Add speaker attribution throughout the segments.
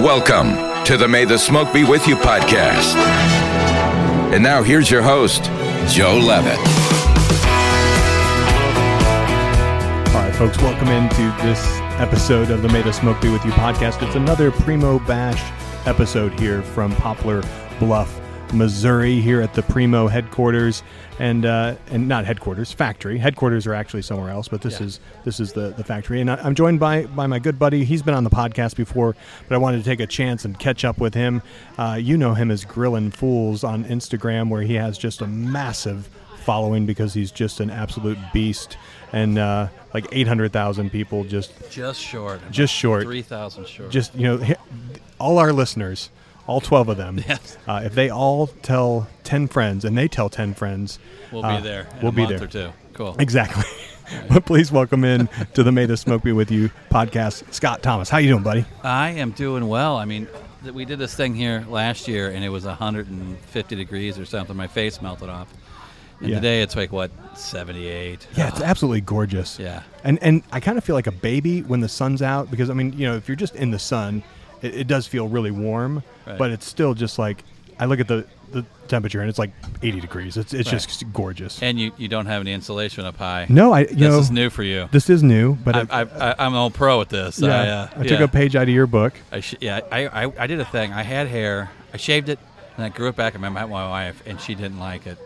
Speaker 1: Welcome to the May the Smoke Be With You podcast. And now here's your host, Joe Levitt.
Speaker 2: All right, folks, welcome into this episode of the May the Smoke Be With You podcast. It's another Primo Bash episode here from Poplar Bluff, Missouri, here at the Primo headquarters, and uh, and not headquarters, factory. Headquarters are actually somewhere else, but this is this is the, the factory. And I, I'm joined by by my good buddy. He's been on the podcast before, but I wanted to take a chance and catch up with him. Uh, you know him as Grillin' Fools on Instagram, where he has just a massive following because he's just an absolute beast, and uh, like 800,000 people just
Speaker 3: Just short.
Speaker 2: just short.
Speaker 3: Three thousand short.
Speaker 2: Just you know, all our listeners, all 12 of them,
Speaker 3: Yes.
Speaker 2: uh, if they all tell 10 friends and they tell 10 friends,
Speaker 3: we'll
Speaker 2: uh,
Speaker 3: be there. In
Speaker 2: we'll
Speaker 3: a
Speaker 2: be
Speaker 3: month
Speaker 2: there.
Speaker 3: or two. Cool.
Speaker 2: Exactly. but please welcome in to the May the Smoke Be With You podcast, Scott Thomas. How you doing, buddy?
Speaker 3: I am doing well. I mean, we did this thing here last year, and it was 150 degrees or something. My face melted off. And
Speaker 2: Yeah.
Speaker 3: today it's like what 78.
Speaker 2: Yeah, it's absolutely gorgeous.
Speaker 3: Yeah.
Speaker 2: And and I kind of feel like a baby when the sun's out because I mean, you know, if you're just in the sun, it, it does feel really warm,
Speaker 3: Right.
Speaker 2: but it's still just like I look at the the temperature and it's like 80 degrees. It's it's
Speaker 3: Right.
Speaker 2: just gorgeous.
Speaker 3: And you, you don't have any insulation up high.
Speaker 2: no, I you
Speaker 3: this
Speaker 2: know
Speaker 3: is new for you.
Speaker 2: this is new, but
Speaker 3: I,
Speaker 2: it-
Speaker 3: I, I, I'm an old pro at this.
Speaker 2: yeah,
Speaker 3: I, uh,
Speaker 2: I took
Speaker 3: yeah.
Speaker 2: a page out of your book.
Speaker 3: I sh- yeah, I, I, I did a thing. I had hair. I shaved it, and I grew it back. I met my wife, and she didn't like it.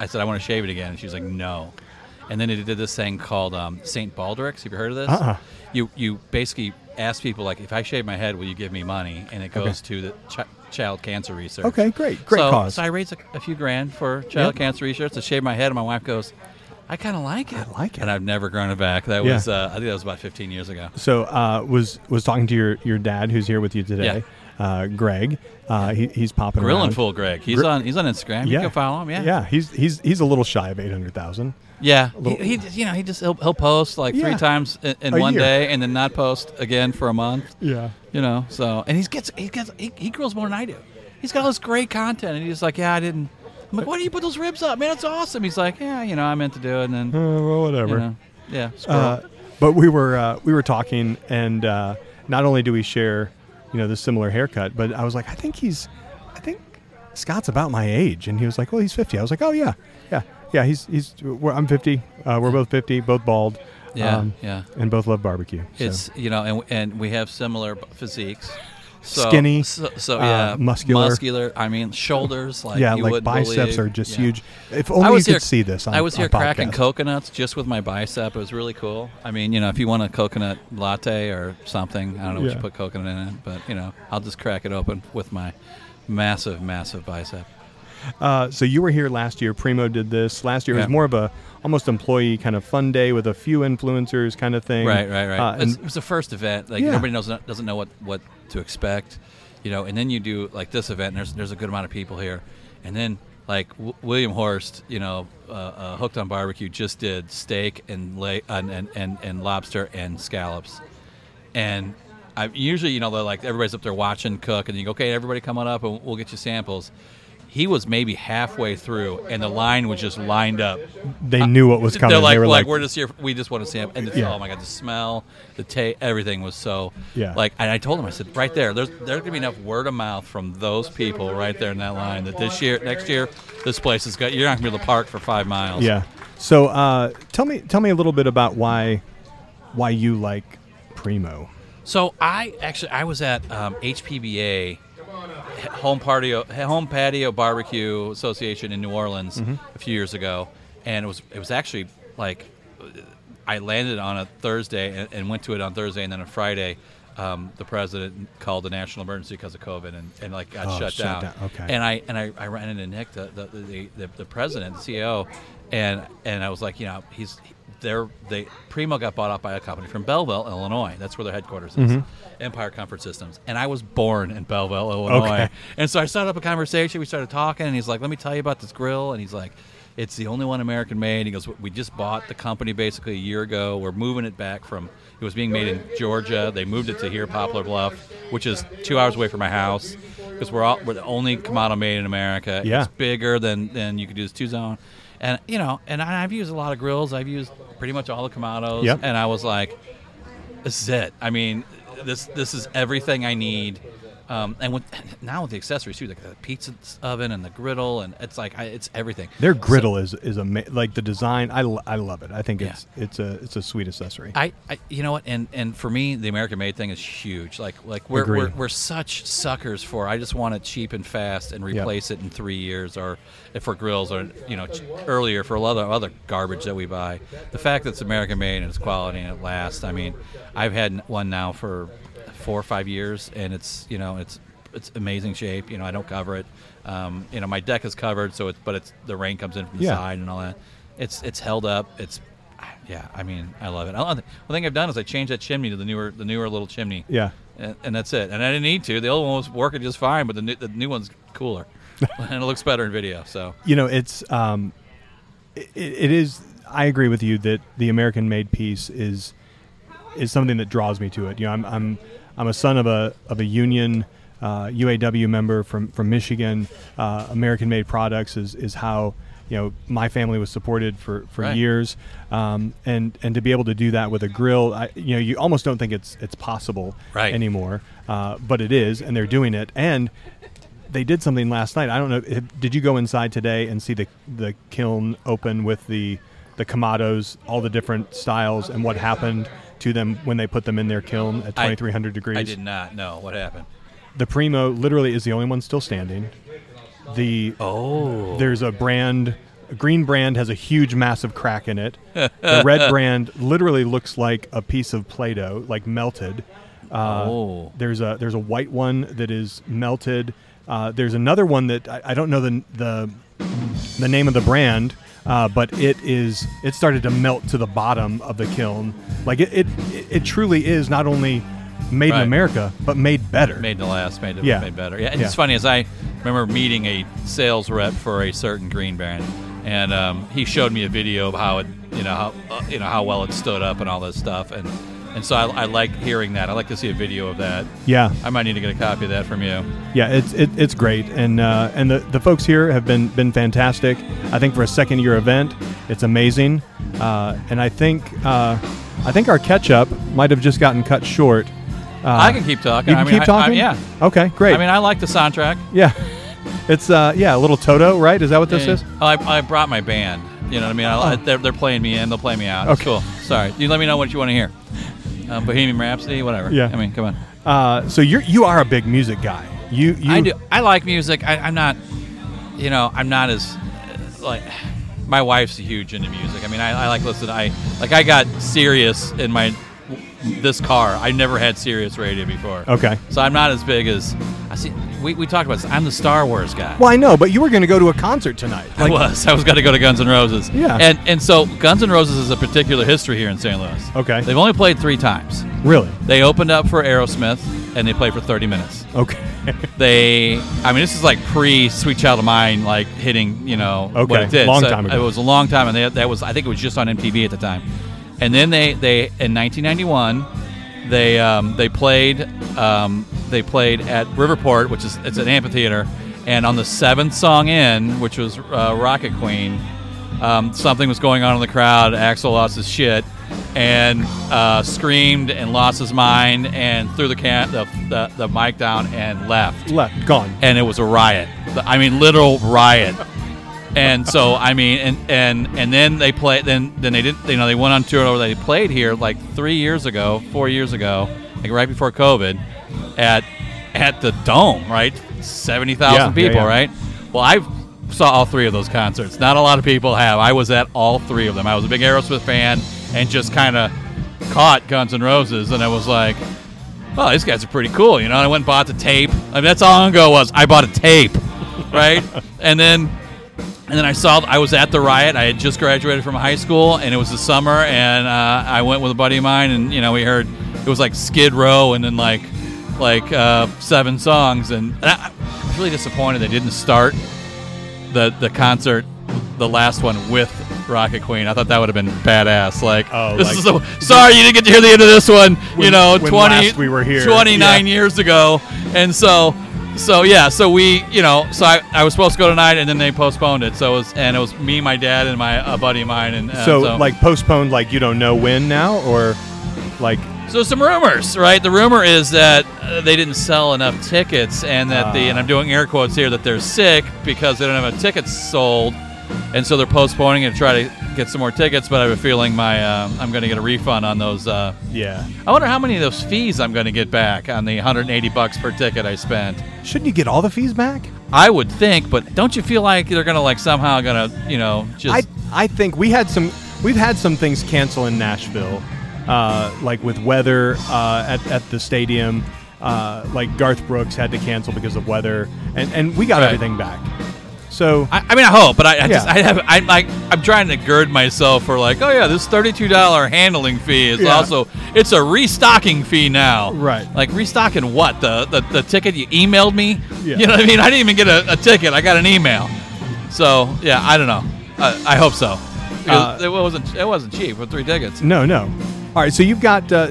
Speaker 3: I said, I want to shave it again. And she was like, no. And then it did this thing called um, St. Baldrick's. Have you heard of this?
Speaker 2: Uh-uh.
Speaker 3: You, you basically ask people, like, if I shave my head, will you give me money? And it goes to the ch- child cancer research.
Speaker 2: Okay, great. Great
Speaker 3: so,
Speaker 2: cause.
Speaker 3: So I raised a, a few grand for child
Speaker 2: Yep.
Speaker 3: cancer research to shave my head, and my wife goes, I kind of like it.
Speaker 2: I like it.
Speaker 3: And I've never grown it back. That
Speaker 2: Yeah.
Speaker 3: was, uh, I think that was about 15 years ago.
Speaker 2: So uh, was was talking to your, your dad who's here with you today, uh, Greg. Uh, he, he's popping
Speaker 3: Grilling
Speaker 2: around.
Speaker 3: Fool Greg. He's
Speaker 2: Gr-
Speaker 3: on he's on Instagram. You can follow him. Yeah.
Speaker 2: yeah. He's he's he's a little shy of eight hundred thousand.
Speaker 3: Yeah, he, he you know he just he'll, he'll post like
Speaker 2: Yeah.
Speaker 3: three times in, in one
Speaker 2: year.
Speaker 3: day and then not post again for a month.
Speaker 2: Yeah.
Speaker 3: You know, so and he gets he gets he, he grills more than I do. He's got all this great content, and he's like, yeah, I didn't. I'm like, why do you put those ribs up, man? That's awesome. He's like, yeah, you know, I meant to do it, and then
Speaker 2: Uh, well, whatever.
Speaker 3: you know, yeah.
Speaker 2: Uh, but we were uh, we were talking, and uh, not only do we share, you know, the similar haircut, but I was like, I think he's, I think Scott's about my age, and he was like, well, he's fifty. I was like, oh yeah, yeah, yeah. He's he's we're, I'm fifty. Uh, we're both fifty, both bald.
Speaker 3: yeah, yeah.
Speaker 2: And both love barbecue. so.
Speaker 3: It's you know, and and we have similar physiques. So,
Speaker 2: Skinny,
Speaker 3: so, so
Speaker 2: uh,
Speaker 3: yeah,
Speaker 2: muscular.
Speaker 3: muscular. I mean, shoulders like
Speaker 2: yeah, like biceps
Speaker 3: believe.
Speaker 2: are just
Speaker 3: Yeah.
Speaker 2: huge. If only
Speaker 3: I was
Speaker 2: you
Speaker 3: here,
Speaker 2: could see this. On,
Speaker 3: I was here cracking
Speaker 2: podcast.
Speaker 3: coconuts just with my bicep. It was really cool. I mean, you know, if you want a coconut latte or something, I don't know what you put coconut in it, but you know, I'll just crack it open with my massive, massive bicep.
Speaker 2: Uh, so you were here last year. Primo did this last year. It was more of a almost employee kind of fun day with a few influencers kind of thing.
Speaker 3: Right, right, right.
Speaker 2: Uh,
Speaker 3: it's,
Speaker 2: and
Speaker 3: it's the first event. Like
Speaker 2: Yeah.
Speaker 3: everybody knows doesn't know what what to expect, you know. And then you do like this event. And there's there's a good amount of people here, and then like w- William Horst, you know, uh, uh, Hooked on Barbecue just did steak and lay and, and, and, and lobster and scallops, and I usually you know they're like everybody's up there watching cook, and you go okay, everybody come on up and we'll get you samples. He was maybe halfway through, and the line was just lined up.
Speaker 2: they knew what was coming.
Speaker 3: They're like,
Speaker 2: they were
Speaker 3: like,
Speaker 2: like,
Speaker 3: we're just here. We just want to sample. And the,
Speaker 2: Yeah.
Speaker 3: oh my god, the smell, the taste, everything was so.
Speaker 2: Yeah.
Speaker 3: Like, and I told him, I said, right there, there's there's gonna be enough word of mouth from those people right there in that line that this year, next year, this place is got. You're not gonna be able to park for five miles.
Speaker 2: yeah. So uh, tell me, tell me a little bit about why, why you like Primo.
Speaker 3: So I actually I was at um, HPBA, Home Patio Home Patio Barbecue Association in New Orleans a few years ago, and it was it was actually like I landed on a Thursday and, and went to it on Thursday, and then on Friday. Um, the president called a national emergency because of COVID and, and like got
Speaker 2: Oh,
Speaker 3: shut,
Speaker 2: shut
Speaker 3: down.
Speaker 2: down. Okay.
Speaker 3: And I and I, I ran into Nick, the the, the, the, the president, the CEO, and and I was like, you know, he's they're they Primo got bought out by a company from Belleville, Illinois. That's where their headquarters is, mm-hmm. Empire Comfort Systems. And I was born in Belleville, Illinois.
Speaker 2: Okay.
Speaker 3: And so I started up a conversation. We started talking, and he's like, "Let me tell you about this grill." And he's like, "It's the only one American made." He goes, "We just bought the company basically a year ago. We're moving it back from it was being made in Georgia. They moved it to here, Poplar Bluff, which is two hours away from my house." Because we're all we're the only Kamado made in America.
Speaker 2: Yeah.
Speaker 3: It's bigger than than you could do this two zone, and you know, and I- I've used a lot of grills. I've used pretty much all the Kamados,
Speaker 2: Yep.
Speaker 3: and I was like, this is it. I mean, this this is everything I need. Um, and with now with the accessories too, like the pizza oven and the griddle, and it's like I, it's everything.
Speaker 2: Their
Speaker 3: So-
Speaker 2: griddle is is ama- like the design. I, l- I love it. I think
Speaker 3: Yeah.
Speaker 2: it's it's a it's a sweet accessory.
Speaker 3: I, I, you know what, and and for me, the American made thing is huge. Like like we're
Speaker 2: Agreed.
Speaker 3: we're, we're such suckers for. I just want it cheap and fast and replace it in three years, or for grills, or you know ch- earlier for a lot of other garbage that we buy. The fact that it's American made and it's quality and it lasts. I mean, I've had one now for four or five years, and it's you know it's it's amazing shape. You know, I don't cover it. Um, you know, my deck is covered, so it's but it's the rain comes in from the
Speaker 2: Yeah.
Speaker 3: side and all that. It's it's held up. It's yeah, I mean, I love it. I, the thing I've done is I changed that chimney to the newer, the newer little chimney.
Speaker 2: yeah.
Speaker 3: and, and that's it. And I didn't need to. The old one was working just fine, but the new, the new one's cooler, and it looks better in video. So
Speaker 2: you know it's um it, it is i agree with you that the american made piece is is something that draws me to it you know i'm i'm i'm a son of a of a union uh, uaw member from from michigan uh, american made products is is how you know my family was supported for for
Speaker 3: Right.
Speaker 2: years um, and and to be able to do that with a grill I, you know you almost don't think it's it's possible
Speaker 3: Right.
Speaker 2: anymore uh, but it is and they're doing it and they did something last night. I don't know. Did you go inside today and see the the kiln open with the the Kamados, all the different styles, and what happened to them when they put them in their kiln at
Speaker 3: I-
Speaker 2: 2300 degrees?
Speaker 3: I did not know what happened.
Speaker 2: The Primo literally is the only one still standing. The
Speaker 3: Oh,
Speaker 2: there's a brand, a green brand has a huge, massive crack in it. the red brand literally looks like a piece of Play-Doh, like melted. Uh,
Speaker 3: Oh.
Speaker 2: There's a there's a white one that is melted. Uh, there's another one that I, I don't know the the the name of the brand, uh, but it is it started to melt to the bottom of the kiln. Like it it, it truly is not only made in America, but made better.
Speaker 3: made to last, made it
Speaker 2: Yeah.
Speaker 3: made better. Yeah, and
Speaker 2: Yeah.
Speaker 3: it's funny as I remember meeting a sales rep for a certain green brand, and um, he showed me a video of how it, you know, how uh, you know how well it stood up and all this stuff, and and so I, I like hearing that. I like to see a video of that.
Speaker 2: yeah,
Speaker 3: I might need to get a copy of that from you.
Speaker 2: Yeah, it's it, it's great, and uh, and the, the folks here have been been fantastic. I think for a second year event, it's amazing, uh, and I think uh, I think our catch up might have just gotten cut short. Uh,
Speaker 3: I can keep talking.
Speaker 2: You can
Speaker 3: I mean,
Speaker 2: keep
Speaker 3: I- I-
Speaker 2: talking.
Speaker 3: yeah.
Speaker 2: Okay, great.
Speaker 3: I mean, I like the soundtrack.
Speaker 2: yeah, it's uh, yeah, a little Toto, right? Is that what this
Speaker 3: Yeah.
Speaker 2: is?
Speaker 3: Oh, I, I brought my band. You know what I mean? I, I, they're, they're playing me in. They'll play me out. It's
Speaker 2: Okay.
Speaker 3: cool. Sorry. You let me know what you want to hear. Um, Bohemian Rhapsody, whatever.
Speaker 2: Yeah.
Speaker 3: I mean, come on.
Speaker 2: Uh, so you're you are a big music guy. You you
Speaker 3: I do. I like music. I, I'm not, you know, I'm not as uh, like. My wife's huge into music. I mean, I, I like listen. I like. I got Sirius in my this car. I never had Sirius radio before.
Speaker 2: Okay.
Speaker 3: So I'm not as big as I see. We, we talked about this. I'm the Star Wars guy.
Speaker 2: Well, I know, but you were going to go to a concert tonight.
Speaker 3: I was. I was going to go to Guns N' Roses.
Speaker 2: Yeah.
Speaker 3: And and so Guns N' Roses is a particular history here in St. Louis.
Speaker 2: Okay.
Speaker 3: They've only played three times.
Speaker 2: Really?
Speaker 3: They opened up for Aerosmith and they played for 30 minutes.
Speaker 2: Okay.
Speaker 3: They, I mean, this is like pre Sweet Child of Mine, like hitting, you know, what
Speaker 2: Okay,
Speaker 3: it did.
Speaker 2: long
Speaker 3: So
Speaker 2: time ago.
Speaker 3: It was a long time, and they, that was, I think it was just on MTV at the time. And then they, they in 1991, they um, they played um, they played at Riverport, which is it's an amphitheater, and on the seventh song in, which was uh, Rocket Queen, um, something was going on in the crowd. Axl lost his shit and uh, screamed and lost his mind and threw the can the, the, the mic down and left
Speaker 2: Left. Gone.
Speaker 3: and it was a riot. I mean, literal riot. And so, I mean, and and and then they play. Then then they didn't. You know, they went on tour. Over they played here like three years ago, four years ago, like right before COVID, at at the Dome. Right, seventy thousand
Speaker 2: Yeah, yeah,
Speaker 3: people.
Speaker 2: yeah.
Speaker 3: Right. Well, I saw all three of those concerts. Not a lot of people have. I was at all three of them. I was a big Aerosmith fan and just kind of caught Guns N' Roses, and I was like, oh, these guys are pretty cool. You know, I went and bought the tape. I mean, that's all ago was. I bought a tape, right? and then, and then I saw. I was at the riot. I had just graduated from high school, and it was the summer. And uh, I went with a buddy of mine, and you know, we heard it was like Skid Row, and then like, like uh, seven songs. And, and I, I was really disappointed they didn't start the the concert, the last one with Rocket Queen. I thought that would have been badass. Like,
Speaker 2: Oh,
Speaker 3: this
Speaker 2: like-
Speaker 3: is the, sorry you didn't get to hear the end of this one. you know, twenty
Speaker 2: we were here.
Speaker 3: 29
Speaker 2: Yeah.
Speaker 3: years ago, and so. So yeah, so we, you know, so I, I was supposed to go tonight, and then they postponed it. So it was, and it was me, my dad, and my a buddy of mine, and uh,
Speaker 2: so, like postponed, like you don't know when now, or like
Speaker 3: So some rumors, right? The rumor is that uh, they didn't sell enough tickets, and that the and I'm doing air quotes here that they're sick because they don't have enough tickets sold, and so they're postponing it to try to get some more tickets. But I have a feeling my uh, I'm going to get a refund on those. Uh,
Speaker 2: Yeah.
Speaker 3: I wonder how many of those fees I'm going to get back on the 180 bucks per ticket I spent.
Speaker 2: Shouldn't you get all the fees back?
Speaker 3: I would think, but don't you feel like they're going to like somehow going to you know just
Speaker 2: I I think we had some we've had some things cancel in Nashville, uh, like with weather uh, at at the stadium. Uh, like Garth Brooks had to cancel because of weather, and and we got
Speaker 3: Right.
Speaker 2: everything back. So
Speaker 3: I, I mean, I hope, but I, I just I have I'm like I'm trying to gird myself for like, oh yeah, this thirty-two dollar handling fee is
Speaker 2: Yeah.
Speaker 3: also it's a restocking fee now.
Speaker 2: Right.
Speaker 3: Like restocking what the the, the ticket you emailed me.
Speaker 2: Yeah.
Speaker 3: You know what I mean? I didn't even get a, a ticket. I got an email. So yeah, I don't know. I, I hope so.
Speaker 2: Uh,
Speaker 3: it wasn't it wasn't cheap for three tickets.
Speaker 2: no, no. All right, so you've got uh,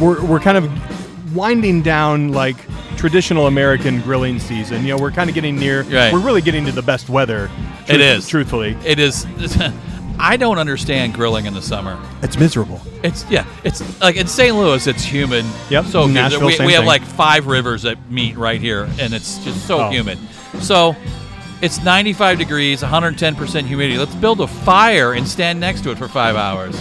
Speaker 2: we're we're kind of winding down like traditional American grilling season. You know, we're kind of getting near.
Speaker 3: Right.
Speaker 2: We're really getting to the best weather.
Speaker 3: It is.
Speaker 2: truthfully.
Speaker 3: It is. I don't understand grilling in the summer.
Speaker 2: It's miserable.
Speaker 3: It's yeah. It's like in St. Louis, it's humid.
Speaker 2: Yep.
Speaker 3: So.
Speaker 2: Nashville,
Speaker 3: we,
Speaker 2: same
Speaker 3: we have
Speaker 2: thing.
Speaker 3: like five rivers that meet right here, and it's just so
Speaker 2: Oh.
Speaker 3: humid. So it's 95 degrees, 110 percent humidity. Let's build a fire and stand next to it for five hours.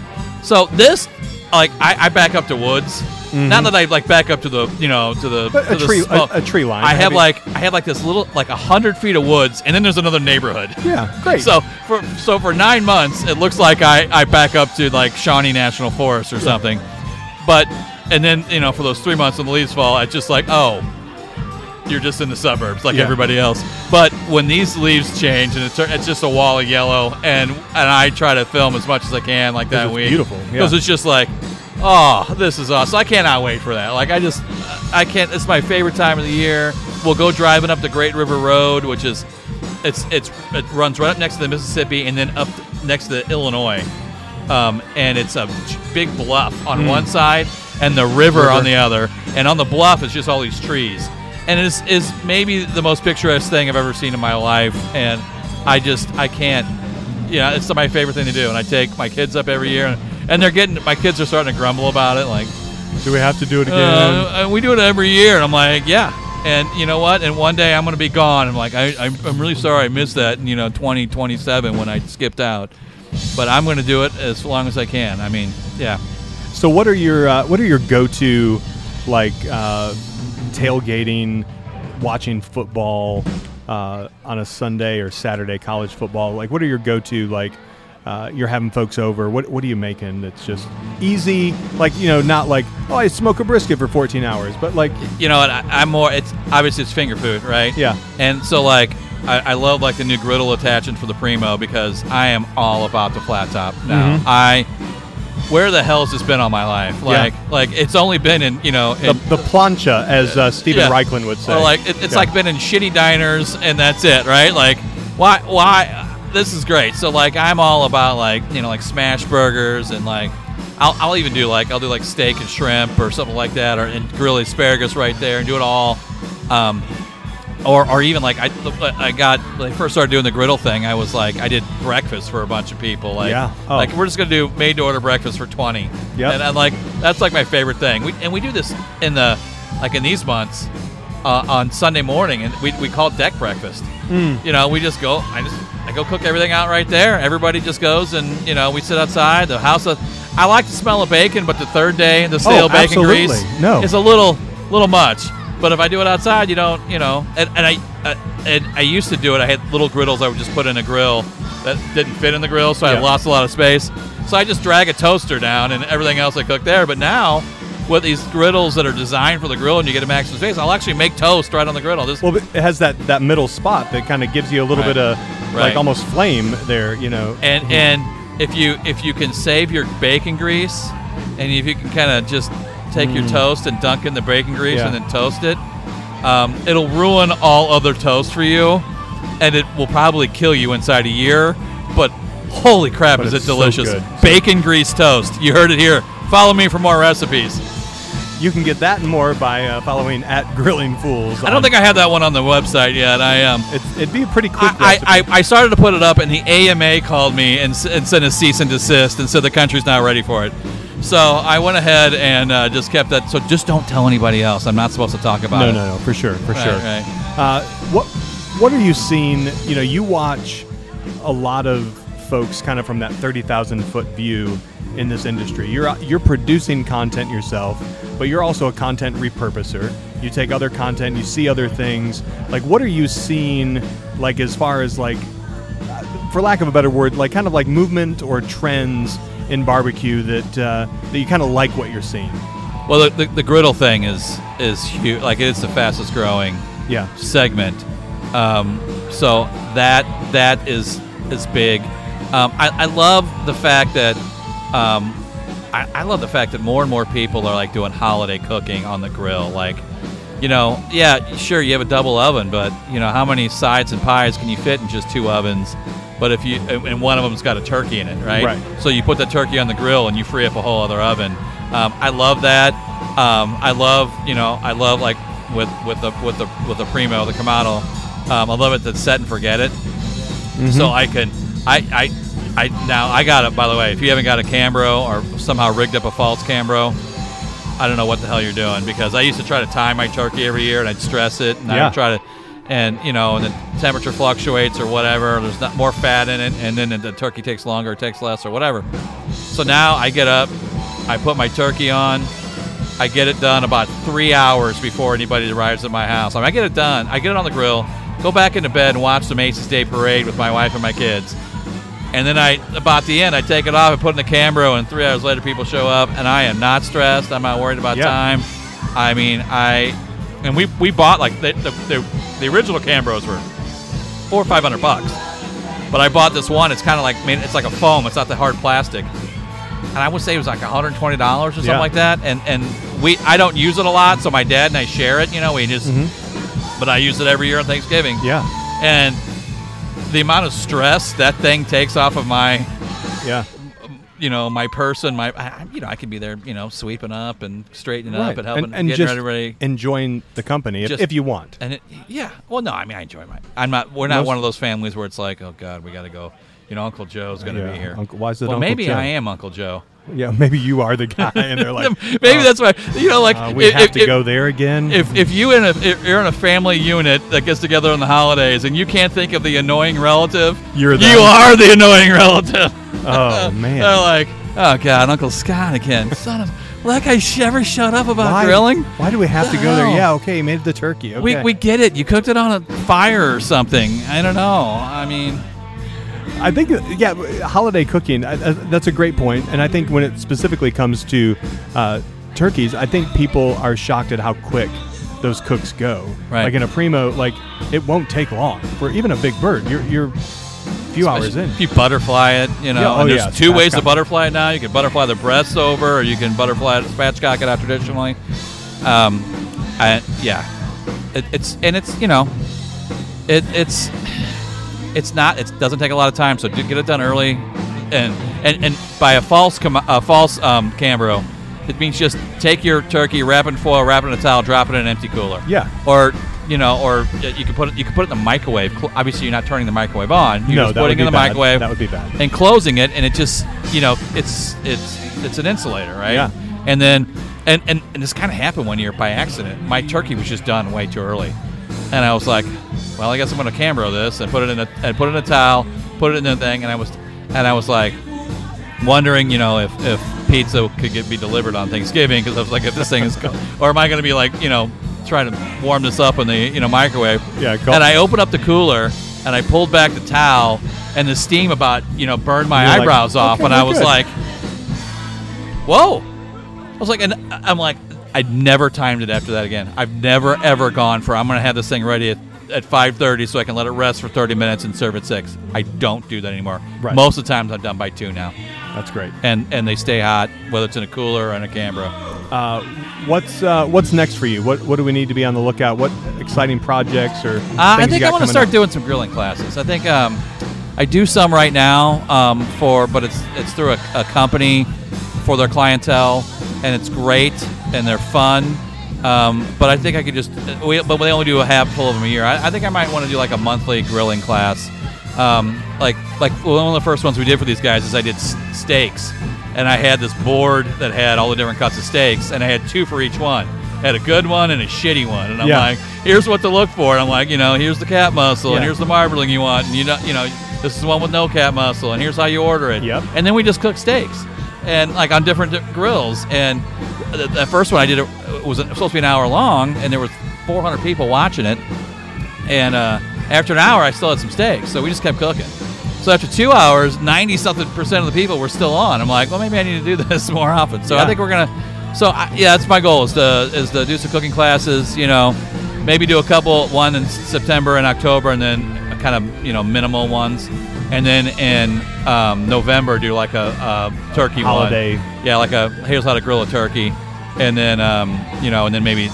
Speaker 3: so this, like, I, I back up to woods. Not that I like back up to the you know to the,
Speaker 2: Mm-hmm.
Speaker 3: To
Speaker 2: a
Speaker 3: the
Speaker 2: tree- a- a tree line,
Speaker 3: I have like I have like this little like a hundred feet of woods, and then there's another neighborhood.
Speaker 2: Yeah, great.
Speaker 3: So for so for nine months, it looks like I, I back up to like Shawnee National Forest or something. But and then you know for those three months when the leaves fall, it's just like oh, you're just in the suburbs like
Speaker 2: Yeah.
Speaker 3: everybody else. But when these leaves change and it's, it's just a wall of yellow, and and I try to film as much as I can like that
Speaker 2: it's
Speaker 3: week
Speaker 2: beautiful, yeah.
Speaker 3: because it's just like. Oh, this is awesome! I cannot wait for that. Like, I just, I can't. It's my favorite time of the year. We'll go driving up the Great River Road, which is it's it's it runs right up next to the Mississippi and then up next to Illinois, um, and it's a big bluff on one side and the river.
Speaker 2: River.
Speaker 3: on the other, and on the bluff is just all these trees, and it's is maybe the most picturesque thing I've ever seen in my life, and I just I can't, yeah, it's my favorite thing to do, and I take my kids up every year, and, and they're getting my kids are starting to grumble about it, like
Speaker 2: Do we have to do it again?
Speaker 3: uh, and we do it every year, and I'm like, yeah. And you know what? And one day I'm going to be gone. I'm like, I, I'm, I'm really sorry I missed that. You know, 2027 when I skipped out. But I'm going to do it as long as I can. I mean, yeah.
Speaker 2: So what are your uh, what are your go to like uh, tailgating, watching football uh, on a Sunday or Saturday college football? Like what are your go to like? Uh, you're having folks over. What what are you making that's just easy? Like you know, not like oh I smoke a brisket for 14 hours, but like
Speaker 3: You know? I, I'm more. It's obviously it's finger food, right?
Speaker 2: Yeah.
Speaker 3: And so like. I, I love like the new griddle attachment for the Primo because I am all about the flat top now.
Speaker 2: Mhm.
Speaker 3: I, where the hell's this been all my life?
Speaker 2: Yeah.
Speaker 3: Like, like it's only been in you know
Speaker 2: the, the plancha, as uh, Steven
Speaker 3: Yeah.
Speaker 2: Raichlen would say.
Speaker 3: Or like it, it's
Speaker 2: Yeah.
Speaker 3: like been in shitty diners and that's it, right? Like why why this is great. So like I'm all about like, you know, like smash burgers and like I'll, I'll even do like I'll do like steak and shrimp or something like that or and grill asparagus right there and do it all um or, or even like I, I got when I first started doing the griddle thing. I was like I did breakfast for a bunch of people. Like,
Speaker 2: Yeah. Oh.
Speaker 3: like we're just gonna do made to order breakfast for twenty.
Speaker 2: Yeah.
Speaker 3: And I'm like that's like my favorite thing. We, and we do this in the like in these months uh, on Sunday morning, and we, we call it deck breakfast.
Speaker 2: Mm.
Speaker 3: You know, we just go. I just go cook everything out right there. Everybody just goes, and you know, we sit outside. The house. Of, I like the smell of bacon, but the third day, the stale bacon
Speaker 2: Oh, absolutely.
Speaker 3: grease
Speaker 2: No.
Speaker 3: is a little little much. But if I do it outside, you don't, you know. And, and I uh, and I used to do it. I had little griddles I would just put in a grill that didn't fit in the grill, so I
Speaker 2: Yeah.
Speaker 3: lost a lot of space. So I just drag a toaster down, and everything else I cook there. But now. With these griddles that are designed for the grill, and you get a maximum space, I'll actually make toast right on the griddle. This
Speaker 2: Well, it has that, that middle spot that kind of gives you a little
Speaker 3: Right.
Speaker 2: bit of
Speaker 3: Right.
Speaker 2: like almost flame there, you know.
Speaker 3: and and if you if you can save your bacon grease and if you can kind of just take your toast and dunk in the bacon grease
Speaker 2: Mm. Yeah.
Speaker 3: and then toast it um, it'll ruin all other toast for you and it will probably kill you inside a year but holy crap
Speaker 2: But
Speaker 3: is it
Speaker 2: so
Speaker 3: delicious
Speaker 2: good.
Speaker 3: bacon grease toast you heard it here follow me for more recipes
Speaker 2: You can get that and more by uh, following at Grillin' Fools.
Speaker 3: i don't think i have that one on the website yet i um
Speaker 2: it's, it'd be a pretty quick.
Speaker 3: I. I, I started to put it up, and the AMA called me and, and sent a cease and desist and said the country's not ready for it. So I went ahead and uh, just kept that. So just don't tell anybody else. I'm not supposed to talk about
Speaker 2: No,
Speaker 3: it.
Speaker 2: no, no, no for sure, for
Speaker 3: Right,
Speaker 2: sure.
Speaker 3: right.
Speaker 2: Uh, what what are you seeing? You know, you watch a lot of folks kind of from that thirty thousand foot view in this industry. You're you're producing content yourself, but you're also a content repurposer. You take other content, you see other things. Like, what are you seeing? Like, as far as like, uh, for lack of a better word, like kind of like movement or trends in barbecue that uh, that you kind of like what you're seeing.
Speaker 3: Well, the, the, the griddle thing is is huge. Like it's the fastest growing
Speaker 2: Yeah.
Speaker 3: segment. Um, so that that is is big. Um, I, I love the fact that um, I, I love the fact that more and more people are like doing holiday cooking on the grill. Like, you know, yeah, sure, you have a double oven, but you know, how many sides and pies can you fit in just two ovens? But if you and one of them's got a turkey in it, right?
Speaker 2: Right.
Speaker 3: So you put the turkey on the grill and you free up a whole other oven. Um, I love that. Um, I love, you know, I love like with with the with the with the primo, the Kamado. Um, I love it that set and forget it. So I can, I, I, I now I got it. By the way, if you haven't got a Cambro or somehow rigged up a false Cambro, I don't know what the hell you're doing because I used to try to time my turkey every year and I'd stress it and
Speaker 2: Yeah.
Speaker 3: I'd try to, and you know, and the temperature fluctuates or whatever. There's not more fat in it, and then the turkey takes longer, it takes less, or whatever. So now I get up, I put my turkey on. I get it done about three hours before anybody arrives at my house. I, mean, I get it done. I get it on the grill, go back into bed and watch the Macy's Day Parade with my wife and my kids. And then I, about the end, I take it off and put in the Cambro, and three hours later, people show up, and I am not stressed. I'm not worried about
Speaker 2: Yeah.
Speaker 3: time. I mean, I, and we we bought like the the, the, the original Cambros were four or five hundred bucks, but I bought this one. It's kind of like made, it's like a foam. It's not the hard plastic, and I would say it was like 120 dollars or something
Speaker 2: Yeah.
Speaker 3: like that. And and we I don't use it a lot, so my dad and I share it. You know, we just, but I use it every year on Thanksgiving.
Speaker 2: Mm-hmm. Yeah.
Speaker 3: And the amount of stress that thing takes off of my,
Speaker 2: Yeah.
Speaker 3: you know, my person, my, I, you know, I could be there, you know, sweeping up and straightening
Speaker 2: Right.
Speaker 3: up and helping,
Speaker 2: and, and
Speaker 3: getting
Speaker 2: just
Speaker 3: ready,
Speaker 2: enjoying the company if, if you want.
Speaker 3: And it, yeah, well, no, I mean, I enjoy my. I'm not. We're not
Speaker 2: Most-
Speaker 3: one of those families where it's like, oh God, we got to go. You know, Uncle Joe's going to
Speaker 2: Yeah,
Speaker 3: be here.
Speaker 2: Uncle- why is it
Speaker 3: well,
Speaker 2: Uncle
Speaker 3: maybe
Speaker 2: Joe?
Speaker 3: I am Uncle Joe.
Speaker 2: Yeah, maybe you are the guy, and they're like,
Speaker 3: maybe
Speaker 2: uh,
Speaker 3: that's why. You know, like
Speaker 2: uh, we
Speaker 3: if,
Speaker 2: have
Speaker 3: if-
Speaker 2: to
Speaker 3: if-
Speaker 2: go there again.
Speaker 3: If, if you in a if you're in a family unit that gets together on the holidays and you can't think of the annoying relative,
Speaker 2: You're
Speaker 3: you are the annoying relative.
Speaker 2: oh man,
Speaker 3: They're like, oh God, Uncle Scott again, son of. Like I sh- ever shut up about
Speaker 2: why,
Speaker 3: grilling?
Speaker 2: Why do we have
Speaker 3: The
Speaker 2: to go there? Yeah, okay, you made the turkey. Okay.
Speaker 3: We, we get it. You cooked it on a fire or something. I don't know. I mean,
Speaker 2: I think, yeah, holiday cooking. I, I, that's a great point. and I think when it specifically comes to uh, turkeys, I think people are shocked at how quick those cooks go.
Speaker 3: Right.
Speaker 2: Like in a primo, like it won't take long for even a big bird. You're you're a few hours in.
Speaker 3: If you butterfly it, you know,
Speaker 2: Yeah, oh
Speaker 3: there's
Speaker 2: yeah,
Speaker 3: two ways to butterfly it now. You can butterfly the breasts over, or you can butterfly it, spatchcock it out traditionally. Um, I, yeah, it, it's and it's you know, it it's it's not it doesn't take a lot of time, so do get it done early, and and and by a false com- a false um, Cambro, it means just take your turkey, wrap it in foil, wrap it in a towel, drop it in an empty cooler.
Speaker 2: Yeah.
Speaker 3: Or you know, or you can put it you can put it in the microwave. Obviously, you're not turning the microwave on. You're
Speaker 2: no,
Speaker 3: just
Speaker 2: that would
Speaker 3: putting
Speaker 2: be
Speaker 3: it in the
Speaker 2: bad.
Speaker 3: microwave
Speaker 2: That would be bad.
Speaker 3: and closing it, and it just you know it's it's it's an insulator, right?
Speaker 2: Yeah.
Speaker 3: And then and and, and this kind of happened one year by accident. My turkey was just done way too early, and I was like, well, I guess I'm gonna Cambro this and put it in a and put it in a towel, put it in the thing, and I was and I was like wondering, you know, if if pizza could get be delivered on Thanksgiving because I was like, if this thing is, co- or am I gonna be like, you know, trying to warm this up in the you know microwave?
Speaker 2: Yeah,
Speaker 3: And I opened up the cooler and I pulled back the towel, and the steam about you know burned my
Speaker 2: You're like,
Speaker 3: eyebrows off,
Speaker 2: okay,
Speaker 3: and I was
Speaker 2: good.
Speaker 3: like, whoa. I was like, and I'm like, I'd never timed it after that again. I've never ever gone for I'm gonna have this thing ready at, at 5:30 so I can let it rest for 30 minutes and serve at six. I don't do that anymore.
Speaker 2: Right.
Speaker 3: Most of the times I'm done by two now,
Speaker 2: That's great.
Speaker 3: and and they stay hot whether it's in a cooler or in a Cambro.
Speaker 2: Uh, what's uh, what's next for you? What what do we need to be on the lookout? What exciting projects or
Speaker 3: Uh, I think I want to start
Speaker 2: up?
Speaker 3: doing some grilling classes. I think um, I do some right now um, for, but it's it's through a, a company for their clientele, and it's great and they're fun. Um, but I think I could just, we, but they only do a half handful of them a year. I, I think I might want to do like a monthly grilling class. Um, like like one of the first ones we did for these guys is I did s- steaks, and I had this board that had all the different cuts of steaks, and I had two for each one. I had a good one and a shitty one, and I'm
Speaker 2: Yeah.
Speaker 3: like, here's what to look for. And I'm like, you know, here's the cap muscle, and here's the marbling you want, and you know, you know, this is the one with no cap muscle, and here's how you order it.
Speaker 2: Yep.
Speaker 3: And then we just cooked steaks, and like on different di- grills. And the, the first one I did it was supposed to be an hour long, and there was 400 people watching it. And uh, after an hour, I still had some steaks, so we just kept cooking. So after two hours, 90 something percent of the people were still on. I'm like, well, maybe I need to do this more often. So I think we're gonna. So I, yeah, that's my goal is to is to do some cooking classes. You know, maybe do a couple, one in September and October, and then kind of you know minimal ones, and then in um, November do like a, a turkey
Speaker 2: Holiday.
Speaker 3: one. Yeah, like a here's how to grill a turkey, and then um, you know, and then maybe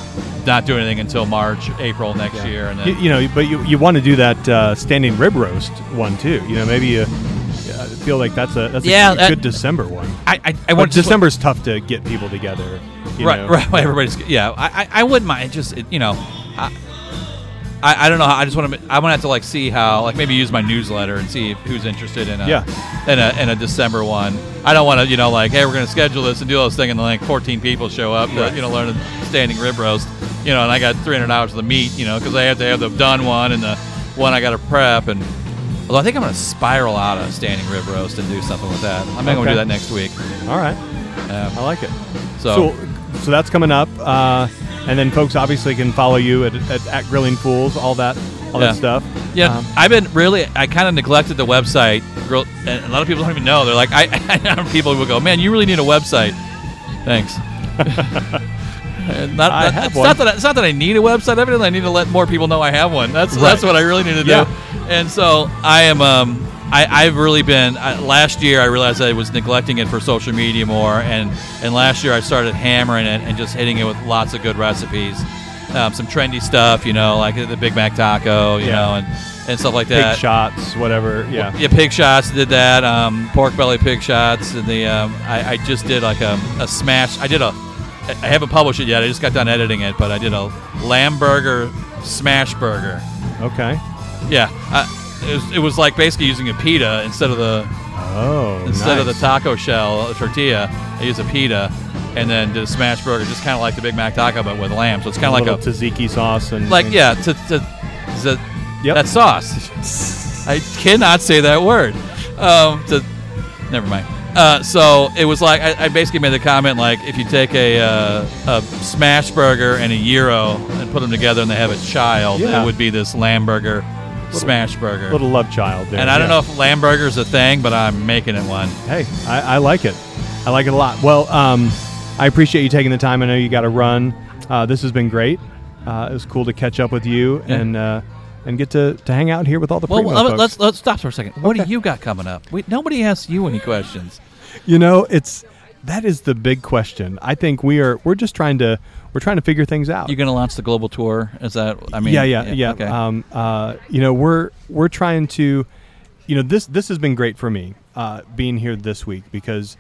Speaker 3: not do anything until March, April next year, and then
Speaker 2: You, you know, but you, you want to do that uh, standing rib roast one too. You know, maybe you yeah, I feel like that's a that's
Speaker 3: Yeah,
Speaker 2: a
Speaker 3: that-
Speaker 2: good December one.
Speaker 3: I I, I want
Speaker 2: December's tough to get people together. You
Speaker 3: right,
Speaker 2: know?
Speaker 3: right. Everybody's yeah. I, I, I wouldn't mind. Just you know, I, I, I don't know. I just want to. I want to have to like see how like maybe use my newsletter and see if, who's interested in a
Speaker 2: Yeah.
Speaker 3: in a in a December one. I don't want to you know like hey we're going to schedule this and do all this thing and then like 14 people show up to you know learn a standing rib roast. You know, and I got 300 hours of the meat. You know, because I have to have the done one and the one I got to prep and. Although I think I'm going to spiral out of standing rib roast and do something with that. I'm going to do that next week.
Speaker 2: All right,
Speaker 3: Um,
Speaker 2: I like it.
Speaker 3: so,
Speaker 2: So, so that's coming up, uh, and then folks obviously can follow you at, at, at Grillin' Fools, all that, all
Speaker 3: Yeah.
Speaker 2: that stuff.
Speaker 3: Yeah,
Speaker 2: Um,
Speaker 3: I've been really. I kind of neglected the website. Grill- a lot of people don't even know. They're like, I, I people will go, man, you really need a website. Thanks. Not,
Speaker 2: I have
Speaker 3: it's
Speaker 2: one.
Speaker 3: not that I, it's not that I need a website. Evidently, I need to let more people know I have one. That's
Speaker 2: Right.
Speaker 3: that's what I really need to do.
Speaker 2: Yeah.
Speaker 3: And so I am. Um, I, I've really been. I, last year, I realized I was neglecting it for social media more, and and last year I started hammering it and just hitting it with lots of good recipes, um, some trendy stuff, you know, like the Big Mac taco, you
Speaker 2: Yeah.
Speaker 3: know, and and stuff like that.
Speaker 2: shots, whatever. Yeah.
Speaker 3: Yeah, pig shots did that. Um, pork belly pig shots, and the um, I, I just did like a, a smash. I did a. I haven't published it yet. I just got done editing it, but I did a lamb burger smash burger.
Speaker 2: Okay.
Speaker 3: Yeah, I, it, was, it was like basically using a pita instead of the
Speaker 2: Oh,
Speaker 3: instead of the taco shell a tortilla. I used a pita, and then did a smash burger, just kind of like the Big Mac taco, but with lamb. So it's kind of like a
Speaker 2: tzatziki sauce and
Speaker 3: like
Speaker 2: and-
Speaker 3: yeah, to, to, to
Speaker 2: Yep.
Speaker 3: that sauce. I cannot say that word. Um, to, never mind. Uh, so it was like I, I basically made the comment like if you take a, uh, a smash burger and a gyro and put them together and they have a child,
Speaker 2: Yeah.
Speaker 3: it would be this lamb burger, smash burger.
Speaker 2: little love child there.
Speaker 3: and I don't
Speaker 2: yeah.
Speaker 3: know if lamb burger is a thing, but I'm making it one.
Speaker 2: Hey, I, I like it. I like it a lot. Well, um, I appreciate you taking the time. I know you got to run. Uh, this has been great. Uh, it was cool to catch up with you
Speaker 3: Yeah.
Speaker 2: and uh, and get to, to hang out here with all the
Speaker 3: Well,
Speaker 2: Primo
Speaker 3: let-
Speaker 2: folks.
Speaker 3: let's let's stop for a second. What
Speaker 2: Okay.
Speaker 3: do you got coming up? We, nobody asks you any questions.
Speaker 2: You know, it's that is the big question. I think we are we're just trying to we're trying to figure things out.
Speaker 3: You're going to launch the global tour? Is that? I mean,
Speaker 2: yeah, yeah, yeah.
Speaker 3: Okay.
Speaker 2: Um, uh, you know, we're we're trying to, you know, this this has been great for me uh, being here this week because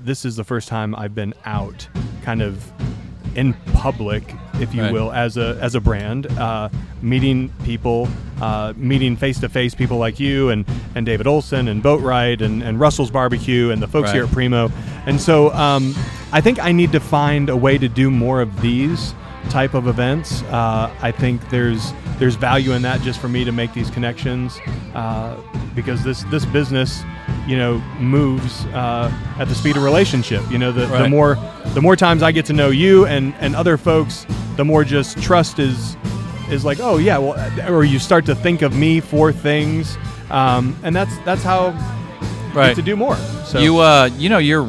Speaker 2: this is the first time I've been out, kind of in public, if you
Speaker 3: Right.
Speaker 2: will, as a as a brand, uh, meeting people, uh, meeting face to face people like you and and David Olson and Boatwright and and Russell's Barbecue and the folks
Speaker 3: Right.
Speaker 2: here at Primo, and so um, I think I need to find a way to do more of these type of events. Uh, I think there's there's value in that just for me to make these connections uh, because this this business, you know, moves uh, at the speed of relationship. You know, the, the more the more times I get to know you and and other folks, the more just trust is is like, oh yeah, well, or you start to think of me for things, um, and that's that's how
Speaker 3: right.
Speaker 2: get to do more. So
Speaker 3: You uh, you know, you're.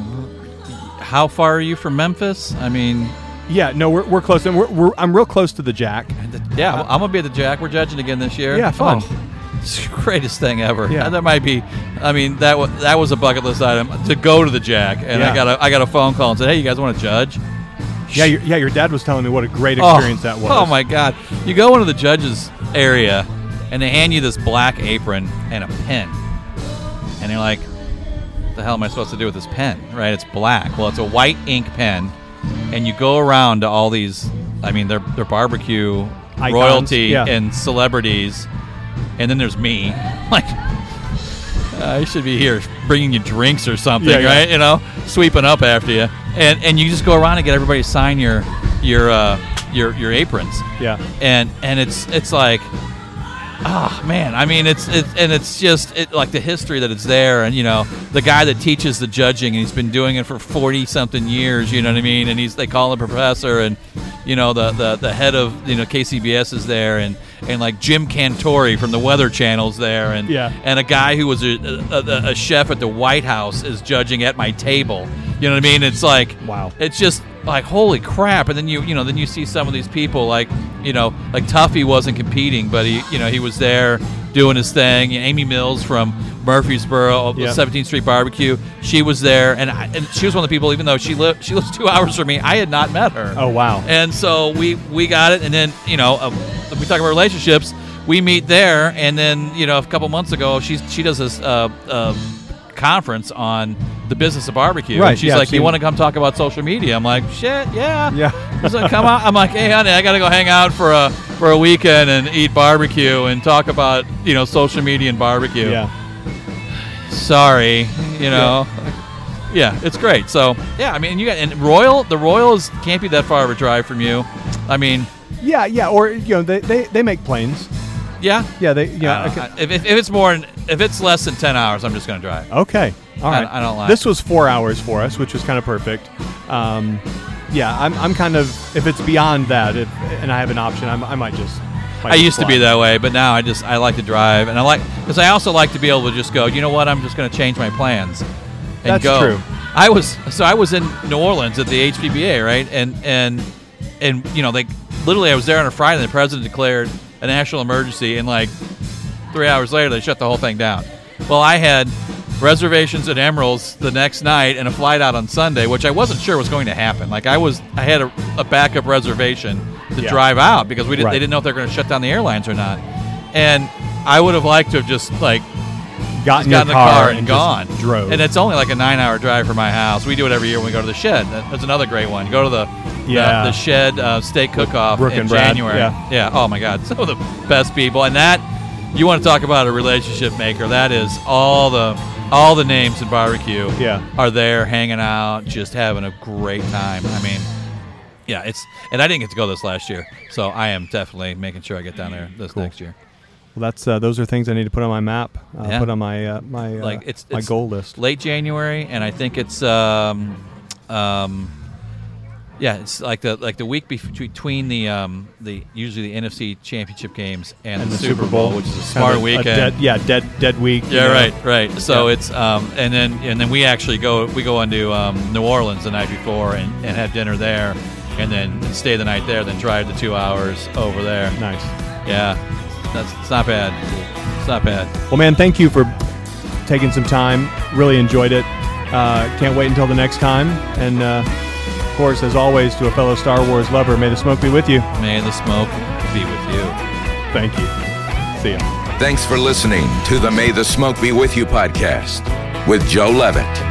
Speaker 3: How far are you from Memphis? I mean,
Speaker 2: yeah, no, we're, we're close, and we're, we're I'm real close to the Jack.
Speaker 3: the, yeah, I'm gonna be at the Jack. We're judging again this year.
Speaker 2: Yeah, fun.
Speaker 3: Oh, greatest thing ever.
Speaker 2: Yeah.
Speaker 3: that might be. I mean, that was that was a bucket list item to go to the Jack, and
Speaker 2: Yeah.
Speaker 3: I got a I got a phone call and said, "Hey, you guys want to judge?"
Speaker 2: Yeah, your, yeah, your dad was telling me what a great
Speaker 3: Oh,
Speaker 2: experience that was.
Speaker 3: Oh my God! You go into the judges area, and they hand you this black apron and a pen, and you're like, "What the hell am I supposed to do with this pen?" Right? It's black. Well, it's a white ink pen, and you go around to all these. I mean, they're they're barbecue
Speaker 2: Icons,
Speaker 3: royalty
Speaker 2: yeah.
Speaker 3: and celebrities, and then there's me. Like, I should be here bringing you drinks or something,
Speaker 2: Yeah, yeah.
Speaker 3: right? You know, sweeping up after you, and and you just go around and get everybody to sign your your uh, your your aprons,
Speaker 2: Yeah.
Speaker 3: and and it's it's like, ah man, I mean it's it's and it's just it, like the history that it's there, and you know the guy that teaches the judging, and he's been doing it for forty something years, you know what I mean, and he's they call him professor, and you know the the the head of you know KCBS is there, and and like Jim Cantore from the Weather Channel's there, and
Speaker 2: Yeah.
Speaker 3: and a guy who was a, a, a chef at the White House is judging at my table. You know what I mean? It's like
Speaker 2: Wow.
Speaker 3: It's just like holy crap! And then you you know then you see some of these people like you know like Tuffy wasn't competing, but he you know he was there doing his thing. Amy Mills from Murphysboro,
Speaker 2: Yeah.
Speaker 3: 17th Street Barbecue, she was there, and I, and she was one of the people. Even though she lived she lives two hours from me, I had not met her.
Speaker 2: Oh wow.
Speaker 3: And so we we got it, and then you know uh, we talk about relationships. We meet there, and then you know a couple months ago, she's she does this uh, uh, conference on the business of barbecue.
Speaker 2: Right,
Speaker 3: And she's
Speaker 2: yeah,
Speaker 3: like, "You want to come talk about social media?" I'm like, "Shit, yeah."
Speaker 2: Yeah.
Speaker 3: She's like, "Come on." I'm like, "Hey, honey, I got to go hang out for a for a weekend and eat barbecue and talk about you know social media and barbecue."
Speaker 2: Yeah.
Speaker 3: Sorry, you know. Yeah, it's great. So yeah, I mean, you got and Royal. The Royal is can't be that far of a drive from you. I mean,
Speaker 2: Yeah. Yeah. Or you know they, they, they make planes.
Speaker 3: yeah.
Speaker 2: Yeah. They yeah.
Speaker 3: Know.
Speaker 2: Uh, okay.
Speaker 3: if, if, it's more, if it's less than ten hours, I'm just gonna drive.
Speaker 2: Okay. All
Speaker 3: I- I don't like-
Speaker 2: This was four hours for us, which was kind of perfect. Um, yeah, I'm, I'm kind of if it's beyond that, if, and I have an option, I'm, I might just. might
Speaker 3: I
Speaker 2: just
Speaker 3: used to be that way, but now I just I like to drive, and I like because I also like to be able to just go. You know what? I'm just going to change my plans and go
Speaker 2: That's
Speaker 3: go.
Speaker 2: true.
Speaker 3: I was so I was in New Orleans at the HPBA, right? And and and you know they literally I was there on a Friday. and The president declared a national emergency, and like three hours later they shut the whole thing down. Well, I had reservations at Emeril's the next night and a flight out on Sunday, which I wasn't sure was going to happen. Like I was, I had a, a backup reservation to
Speaker 2: Yeah.
Speaker 3: drive out because we did,
Speaker 2: Right.
Speaker 3: they didn't know if they're going to shut down the airlines or not. And I would have liked to have just like
Speaker 2: Got in
Speaker 3: got in the car,
Speaker 2: car
Speaker 3: and,
Speaker 2: just
Speaker 3: gone.
Speaker 2: drove.
Speaker 3: And it's only like a nine-hour drive from my house. We do it every year when we go to the shed. That's another great one. Go to the the-
Speaker 2: Yeah.
Speaker 3: the, shed uh, steak cook-off in January.
Speaker 2: yeah.
Speaker 3: yeah. Oh my God, some of the best people. And that you want to talk about a relationship maker? That is all the all the names in barbecue.
Speaker 2: Yeah.
Speaker 3: are there hanging out, just having a great time. I mean. Yeah, it's and I didn't get to go this last year, so I am definitely making sure I get down there this
Speaker 2: Cool.
Speaker 3: next year.
Speaker 2: Well, that's uh, those are things I need to put on my map. Uh,
Speaker 3: Yeah.
Speaker 2: Put on my uh, my uh,
Speaker 3: Like, it's-
Speaker 2: my
Speaker 3: it's
Speaker 2: goal list.
Speaker 3: late January, and I think it's um, um, yeah, it's like the like the week bef- between the um, the usually the NFC Championship games and,
Speaker 2: And
Speaker 3: the, Super Bowl, which is a
Speaker 2: Kind
Speaker 3: smart
Speaker 2: of a
Speaker 3: weekend.
Speaker 2: dead, yeah, dead dead week.
Speaker 3: yeah,
Speaker 2: know.
Speaker 3: right, right. So
Speaker 2: Yeah.
Speaker 3: it's um, and then and then we actually go we go into um, New Orleans the night before and, and have dinner there, and then stay the night there, then drive the two hours over there.
Speaker 2: Nice.
Speaker 3: Yeah, that's it's not bad. It's not bad.
Speaker 2: Well, man, thank you for taking some time. Really enjoyed it. Uh, can't wait until the next time. And uh, of course, as always, to a fellow Star Wars lover, may the smoke be with you.
Speaker 3: May the smoke be with you.
Speaker 2: Thank you. See ya.
Speaker 1: Thanks for listening to the May the Smoke Be With You podcast with Joe Levitt.